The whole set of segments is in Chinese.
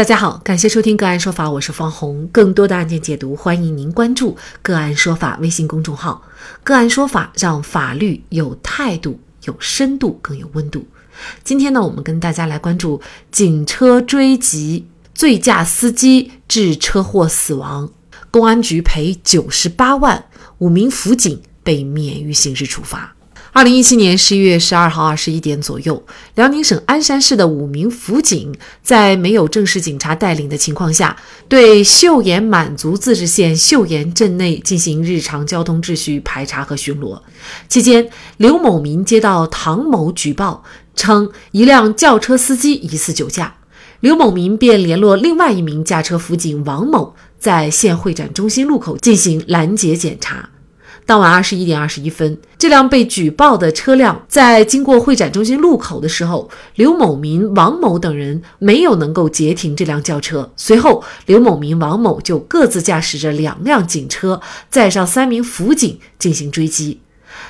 大家好，感谢收听个案说法，我是方红。更多的案件解读，欢迎您关注个案说法微信公众号。个案说法让法律有态度、有深度、更有温度。今天呢，我们跟大家来关注警车追击醉驾司机致车祸死亡，公安局赔九十八万，五名辅警被免于刑事处罚。二零一七年十一月十二号二十一点左右，辽宁省鞍山市的五名辅警在没有正式警察带领的情况下，对岫岩满族自治县岫岩镇内进行日常交通秩序排查和巡逻。期间，刘某民接到唐某举报称一辆轿车司机疑似酒驾，刘某民便联络另外一名驾车辅警王某，在县会展中心路口进行拦截检查。当晚二十一点二十一分，这辆被举报的车辆在经过会展中心路口的时候，刘某明、王某等人没有能够截停这辆轿车。随后，刘某明、王某就各自驾驶着两辆警车，载上三名辅警进行追击。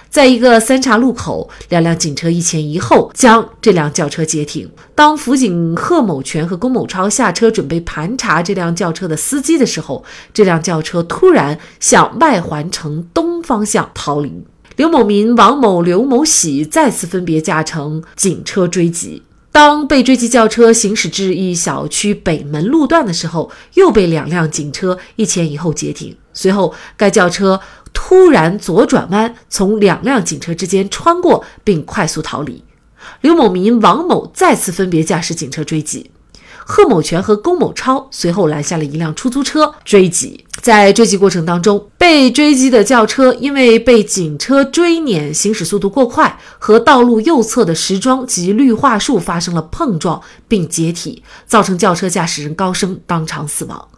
在一个三岔路口，两辆警车一前一后将这辆轿车截停。当辅警贺某全和龚某超下车准备盘查这辆轿车的司机的时候，这辆轿车突然向外环城东方向逃离。刘某民、王某、刘某喜再次分别驾乘警车追击。当被追击轿车行驶至一小区北门路段的时候，又被两辆警车一前一后截停。随后，该轿车。突然左转弯，从两辆警车之间穿过，并快速逃离。刘某民、王某再次分别驾驶警车追击，贺某全和龚某超随后拦下了一辆出租车追击。在追击过程当中，被追击的轿车因为被警车追撵，行驶速度过快，和道路右侧的石桩及绿化树发生了碰撞，并解体，造成轿车驾驶人高升当场死亡。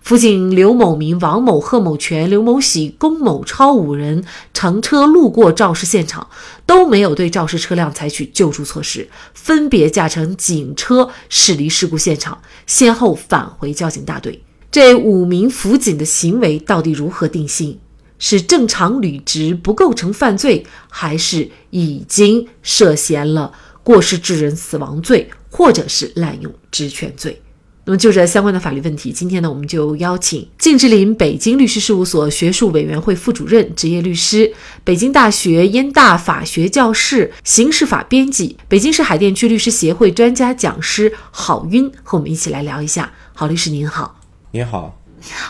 辅警刘某民、王某、贺某全、刘某喜、龚某超五人乘车路过肇事现场，都没有对肇事车辆采取救助措施，分别驾乘警车驶离事故现场，先后返回交警大队。这五名辅警的行为到底如何定性？是正常履职不构成犯罪，还是已经涉嫌了过失致人死亡罪，或者是滥用职权罪？那么就这相关的法律问题，今天呢，我们就邀请靳志林北京律师事务所学术委员会副主任、执业律师，北京大学燕大法学教室、刑事法编辑，北京市海淀区律师协会专家讲师郝晕和我们一起来聊一下。郝律师您好，您好，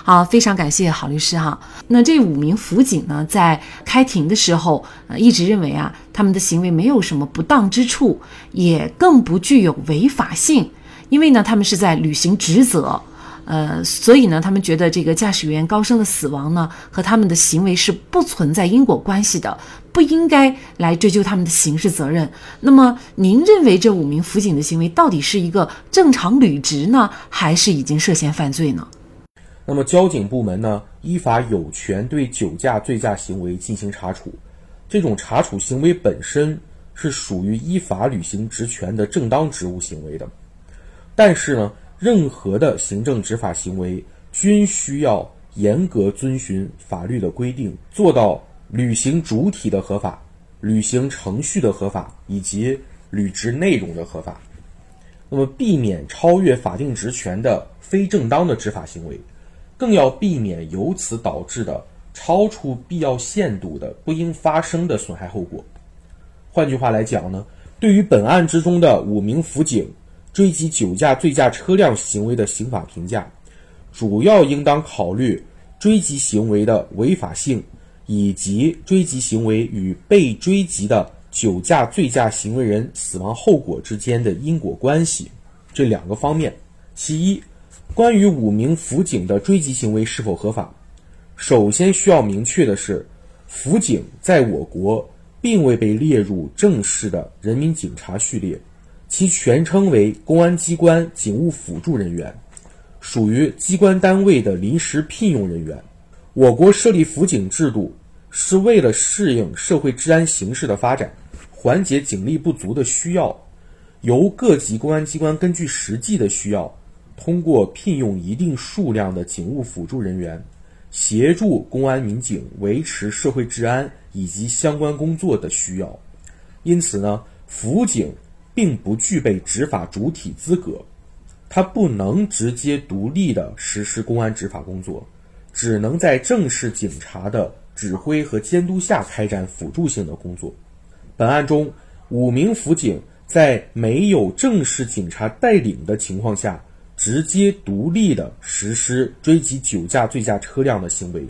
好，非常感谢郝律师哈。那这五名辅警呢，在开庭的时候，呃，一直认为啊，他们的行为没有什么不当之处，也更不具有违法性。因为呢，他们是在履行职责，呃，所以呢，他们觉得这个驾驶员高升的死亡呢，和他们的行为是不存在因果关系的，不应该来追究他们的刑事责任。那么，您认为这五名辅警的行为到底是一个正常履职呢，还是已经涉嫌犯罪呢？那么，交警部门呢，依法有权对酒驾、醉驾行为进行查处，这种查处行为本身是属于依法履行职权的正当职务行为的。但是呢，任何的行政执法行为均需要严格遵循法律的规定，做到履行主体的合法、履行程序的合法以及履职内容的合法。那么，避免超越法定职权的非正当的执法行为，更要避免由此导致的超出必要限度的不应发生的损害后果。换句话来讲呢，对于本案之中的五名辅警。追击酒驾、醉驾车辆行为的刑法评价，主要应当考虑追击行为的违法性，以及追击行为与被追击的酒驾、醉驾行为人死亡后果之间的因果关系这两个方面。其一，关于五名辅警的追击行为是否合法，首先需要明确的是，辅警在我国并未被列入正式的人民警察序列。其全称为公安机关警务辅助人员，属于机关单位的临时聘用人员。我国设立辅警制度，是为了适应社会治安形势的发展，缓解警力不足的需要，由各级公安机关根据实际的需要，通过聘用一定数量的警务辅助人员，协助公安民警维持社会治安以及相关工作的需要。因此呢，辅警。并不具备执法主体资格，他不能直接独立的实施公安执法工作，只能在正式警察的指挥和监督下开展辅助性的工作。本案中，五名辅警在没有正式警察带领的情况下，直接独立的实施追击酒驾醉驾车辆的行为，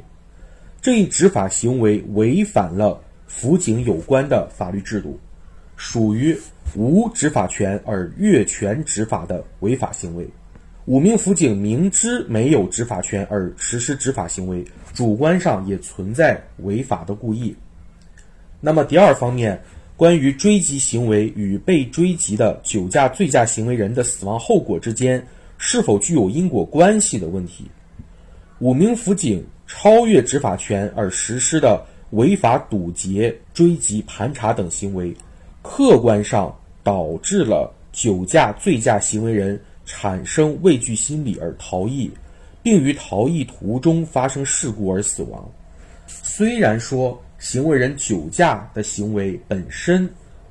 这一执法行为违反了辅警有关的法律制度，属于无执法权而越权执法的违法行为。五名辅警明知没有执法权而实施执法行为，主观上也存在违法的故意。那么第二方面，关于追击行为与被追击的酒驾醉驾行为人的死亡后果之间是否具有因果关系的问题，五名辅警超越执法权而实施的违法堵截、追击、盘查等行为，客观上导致了酒驾醉驾行为人。产生畏惧心理而逃逸，并于逃逸途中发生事故而死亡。虽然说行为人酒驾的行为本身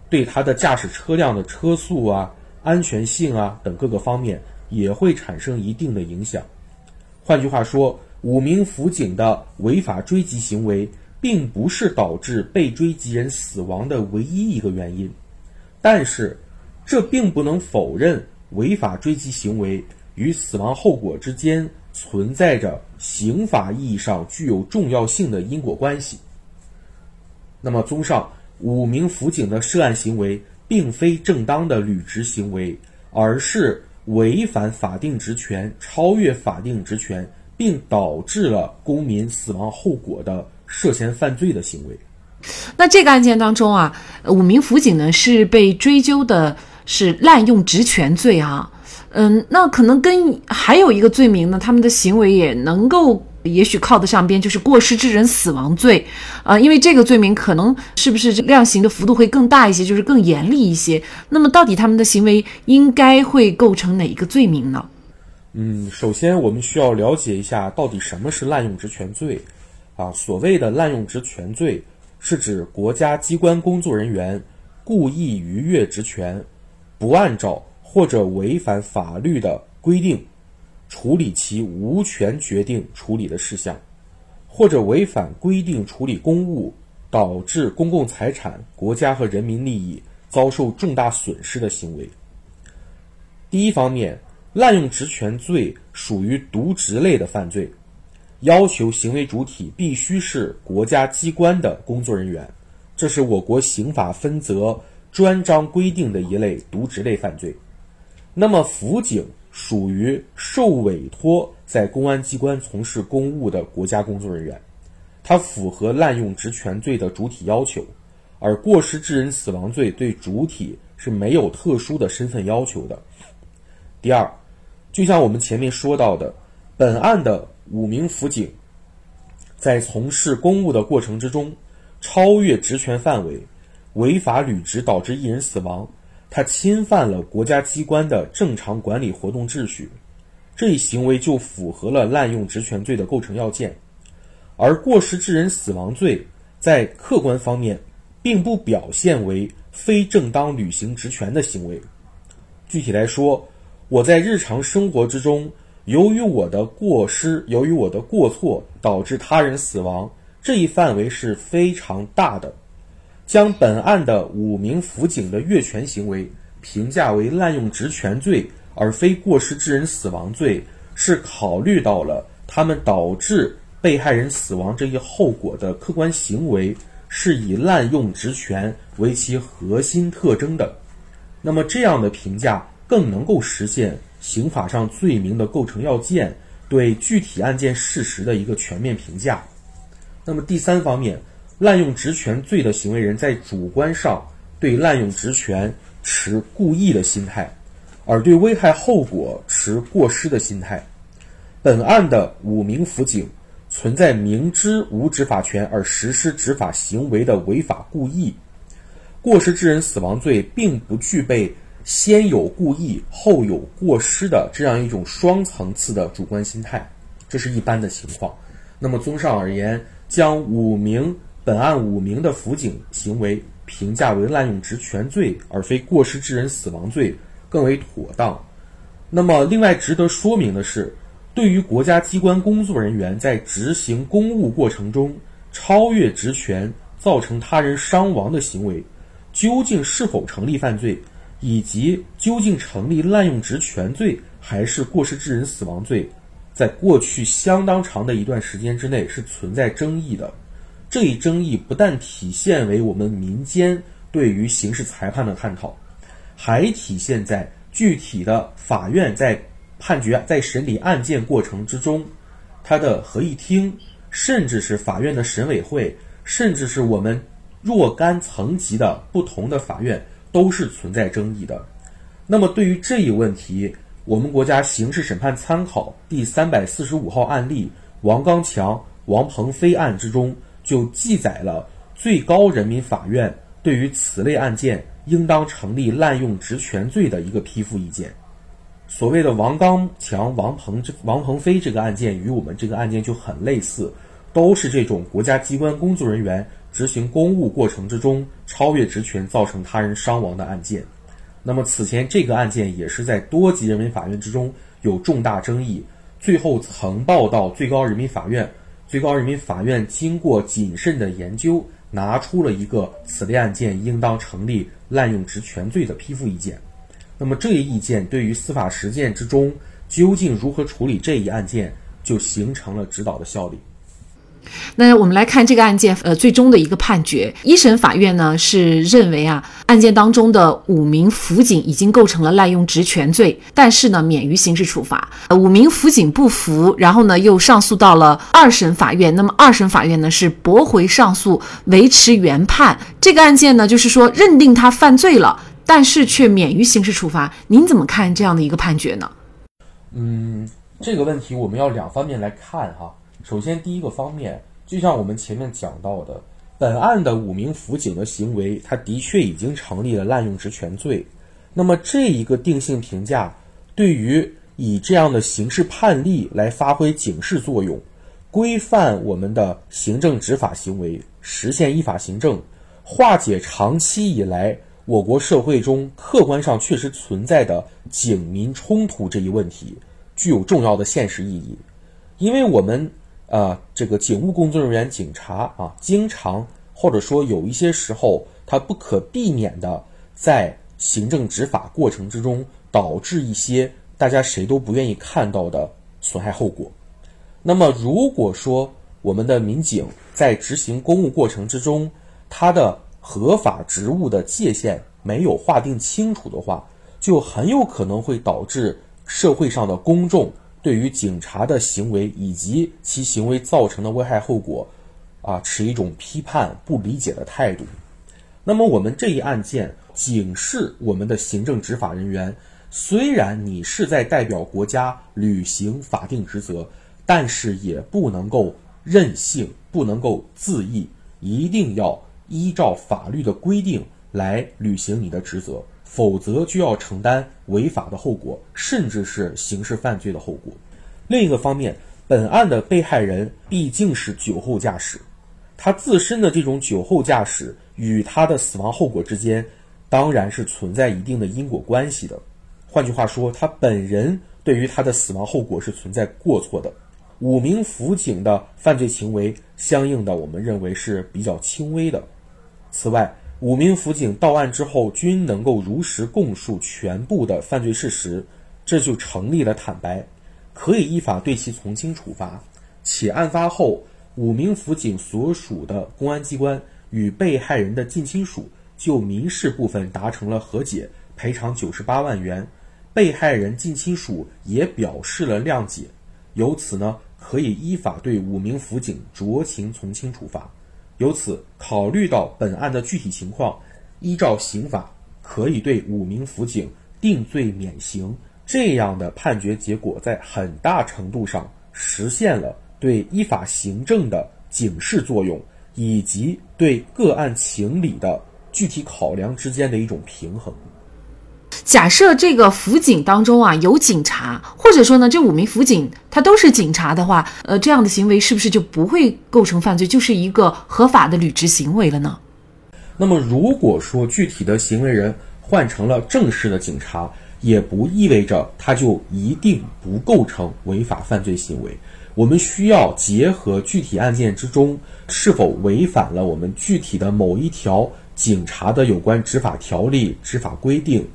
对他的驾驶车辆的车速啊、安全性啊等各个方面也会产生一定的影响。换句话说，五名辅警的违法追击行为并不是导致被追击人死亡的唯一一个原因，但是这并不能否认。违法追击行为与死亡后果之间存在着刑法意义上具有重要性的因果关系。那么，综上，五名辅警的涉案行为并非正当的履职行为，而是违反法定职权、超越法定职权，并导致了公民死亡后果的涉嫌犯罪的行为。那这个案件当中啊，五名辅警呢是被追究的。是滥用职权罪啊，嗯，那可能跟还有一个罪名呢，他们的行为也能够也许靠得上边，就是过失致人死亡罪，啊，因为这个罪名可能是不是量刑的幅度会更大一些，就是更严厉一些。那么到底他们的行为应该会构成哪一个罪名呢？嗯，首先我们需要了解一下到底什么是滥用职权罪啊？所谓的滥用职权罪，是指国家机关工作人员故意逾越职权。不按照或者违反法律的规定处理其无权决定处理的事项，或者违反规定处理公务，导致公共财产、国家和人民利益遭受重大损失的行为。第一方面，滥用职权罪属于渎职类的犯罪，要求行为主体必须是国家机关的工作人员，这是我国刑法分则。专章规定的一类渎职类犯罪，那么辅警属于受委托在公安机关从事公务的国家工作人员，他符合滥用职权罪的主体要求，而过失致人死亡罪对主体是没有特殊的身份要求的。第二，就像我们前面说到的，本案的五名辅警在从事公务的过程之中，超越职权范围。违法履职导致一人死亡，他侵犯了国家机关的正常管理活动秩序，这一行为就符合了滥用职权罪的构成要件。而过失致人死亡罪在客观方面并不表现为非正当履行职权的行为。具体来说，我在日常生活之中，由于我的过失，由于我的过错导致他人死亡，这一范围是非常大的。将本案的五名辅警的越权行为评价为滥用职权罪，而非过失致人死亡罪，是考虑到了他们导致被害人死亡这一后果的客观行为是以滥用职权为其核心特征的。那么这样的评价更能够实现刑法上罪名的构成要件对具体案件事实的一个全面评价。那么第三方面。滥用职权罪的行为人在主观上对滥用职权持故意的心态，而对危害后果持过失的心态。本案的五名辅警存在明知无执法权而实施执法行为的违法故意。过失致人死亡罪并不具备先有故意后有过失的这样一种双层次的主观心态，这是一般的情况。那么，综上而言，将五名。本案五名的辅警行为评价为滥用职权罪，而非过失致人死亡罪，更为妥当。那么，另外值得说明的是，对于国家机关工作人员在执行公务过程中超越职权，造成他人伤亡的行为，究竟是否成立犯罪，以及究竟成立滥用职权罪还是过失致人死亡罪，在过去相当长的一段时间之内是存在争议的。这一争议不但体现为我们民间对于刑事裁判的探讨，还体现在具体的法院在判决、在审理案件过程之中，它的合议厅，甚至是法院的审委会，甚至是我们若干层级的不同的法院，都是存在争议的。那么，对于这一问题，我们国家刑事审判参考第三百四十五号案例王刚强、王鹏飞案之中。就记载了最高人民法院对于此类案件应当成立滥用职权罪的一个批复意见。所谓的王刚强、王鹏这王鹏飞这个案件与我们这个案件就很类似，都是这种国家机关工作人员执行公务过程之中超越职权造成他人伤亡的案件。那么此前这个案件也是在多级人民法院之中有重大争议，最后曾报到最高人民法院。最高人民法院经过谨慎的研究，拿出了一个此类案件应当成立滥用职权罪的批复意见。那么这一意见对于司法实践之中究竟如何处理这一案件，就形成了指导的效力。那我们来看这个案件，呃，最终的一个判决，一审法院呢是认为啊，案件当中的五名辅警已经构成了滥用职权罪，但是呢免于刑事处罚。五名辅警不服，然后呢又上诉到了二审法院，那么二审法院呢是驳回上诉，维持原判。这个案件呢就是说认定他犯罪了，但是却免于刑事处罚。您怎么看这样的一个判决呢？嗯，这个问题我们要两方面来看哈。首先，第一个方面，就像我们前面讲到的，本案的五名辅警的行为，他的确已经成立了滥用职权罪。那么，这一个定性评价，对于以这样的刑事判例来发挥警示作用，规范我们的行政执法行为，实现依法行政，化解长期以来我国社会中客观上确实存在的警民冲突这一问题，具有重要的现实意义，因为我们。呃，这个警务工作人员、警察啊，经常或者说有一些时候，他不可避免的在行政执法过程之中，导致一些大家谁都不愿意看到的损害后果。那么，如果说我们的民警在执行公务过程之中，他的合法职务的界限没有划定清楚的话，就很有可能会导致社会上的公众。对于警察的行为以及其行为造成的危害后果，啊，持一种批判、不理解的态度。那么，我们这一案件警示我们的行政执法人员：虽然你是在代表国家履行法定职责，但是也不能够任性，不能够恣意，一定要依照法律的规定来履行你的职责。否则就要承担违法的后果，甚至是刑事犯罪的后果。另一个方面，本案的被害人毕竟是酒后驾驶，他自身的这种酒后驾驶与他的死亡后果之间，当然是存在一定的因果关系的。换句话说，他本人对于他的死亡后果是存在过错的。五名辅警的犯罪行为，相应的我们认为是比较轻微的。此外，五名辅警到案之后均能够如实供述全部的犯罪事实，这就成立了坦白，可以依法对其从轻处罚。且案发后，五名辅警所属的公安机关与被害人的近亲属就民事部分达成了和解，赔偿九十八万元，被害人近亲属也表示了谅解，由此呢，可以依法对五名辅警酌情从轻处罚。由此考虑到本案的具体情况，依照刑法可以对五名辅警定罪免刑。这样的判决结果，在很大程度上实现了对依法行政的警示作用，以及对个案情理的具体考量之间的一种平衡。假设这个辅警当中啊有警察，或者说呢这五名辅警他都是警察的话，呃，这样的行为是不是就不会构成犯罪，就是一个合法的履职行为了呢？那么如果说具体的行为人换成了正式的警察，也不意味着他就一定不构成违法犯罪行为。我们需要结合具体案件之中是否违反了我们具体的某一条警察的有关执法条例、执法规定，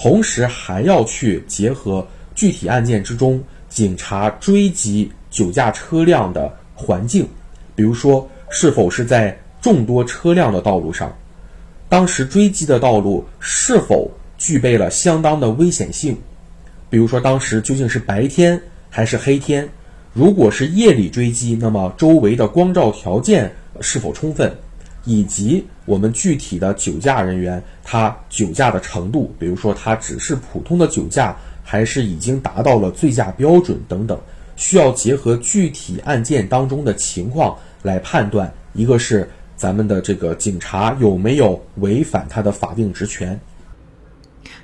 同时还要去结合具体案件之中警察追击酒驾车辆的环境，比如说是否是在众多车辆的道路上，当时追击的道路是否具备了相当的危险性，比如说当时究竟是白天还是黑天。如果是夜里追击，那么周围的光照条件是否充分，以及我们具体的酒驾人员他酒驾的程度，比如说他只是普通的酒驾，还是已经达到了醉驾标准等等，需要结合具体案件当中的情况来判断。一个是咱们的这个警察有没有违反他的法定职权。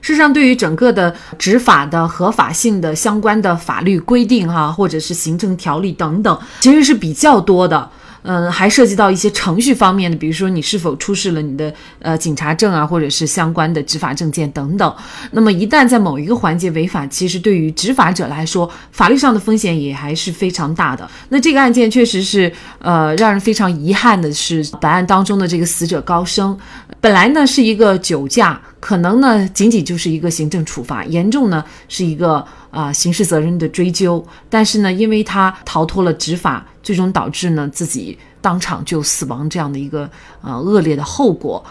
事实上，对于整个的执法的合法性的相关的法律规定哈，或者是行政条例等等，其实是比较多的。嗯，还涉及到一些程序方面的，比如说你是否出示了你的呃警察证啊，或者是相关的执法证件等等。那么一旦在某一个环节违法，其实对于执法者来说，法律上的风险也还是非常大的。那这个案件确实是呃让人非常遗憾的是，本案当中的这个死者高升，本来呢是一个酒驾，可能呢仅仅就是一个行政处罚，严重呢是一个。啊，刑事责任的追究，但是呢，因为他逃脱了执法，最终导致呢自己当场就死亡这样的一个呃恶劣的后果，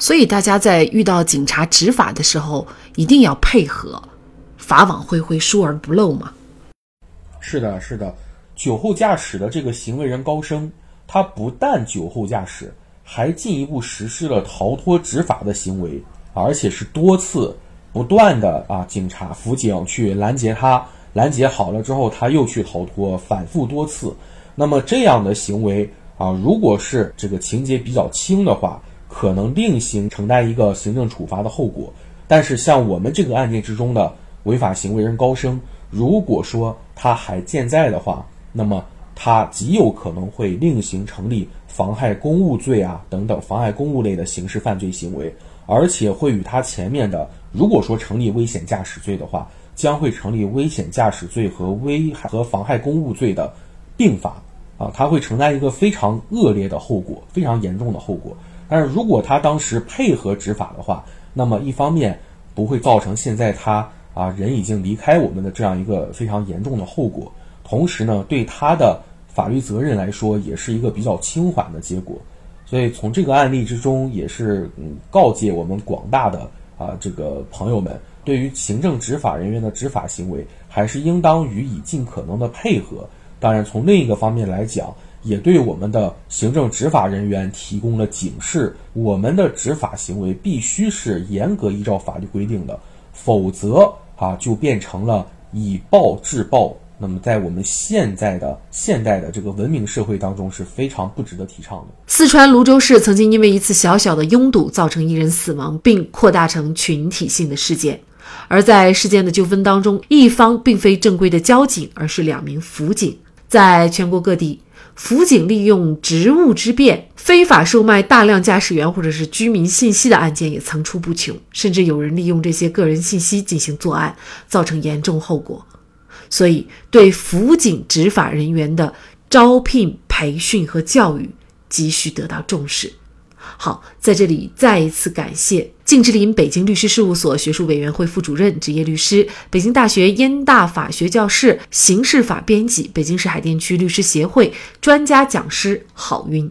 所以大家在遇到警察执法的时候，一定要配合，法网恢恢，疏而不漏嘛。是的，是的，酒后驾驶的这个行为人高升，他不但酒后驾驶，还进一步实施了逃脱执法的行为，而且是多次。不断的啊，警察、辅警去拦截他，拦截好了之后，他又去逃脱，反复多次。那么这样的行为啊，如果是这个情节比较轻的话，可能另行承担一个行政处罚的后果。但是像我们这个案件之中的违法行为人高升，如果说他还健在的话，那么他极有可能会另行成立妨害公务罪啊等等妨害公务类的刑事犯罪行为。而且会与他前面的，如果说成立危险驾驶罪的话，将会成立危险驾驶罪和危害和妨害公务罪的并罚啊，他会承担一个非常恶劣的后果，非常严重的后果。但是如果他当时配合执法的话，那么一方面不会造成现在他啊人已经离开我们的这样一个非常严重的后果，同时呢，对他的法律责任来说，也是一个比较轻缓的结果。所以从这个案例之中，也是嗯告诫我们广大的啊这个朋友们，对于行政执法人员的执法行为，还是应当予以尽可能的配合。当然，从另一个方面来讲，也对我们的行政执法人员提供了警示：我们的执法行为必须是严格依照法律规定的，否则啊就变成了以暴制暴。那么，在我们现在的现代的这个文明社会当中，是非常不值得提倡的。四川泸州市曾经因为一次小小的拥堵，造成一人死亡，并扩大成群体性的事件。而在事件的纠纷当中，一方并非正规的交警，而是两名辅警。在全国各地，辅警利用职务之便，非法售卖大量驾驶员或者是居民信息的案件也层出不穷，甚至有人利用这些个人信息进行作案，造成严重后果。所以，对辅警执法人员的招聘、培训和教育急需得到重视。好，在这里再一次感谢靳志林北京律师事务所学术委员会副主任、执业律师，北京大学燕大法学教室刑事法编辑，北京市海淀区律师协会专家讲师郝云。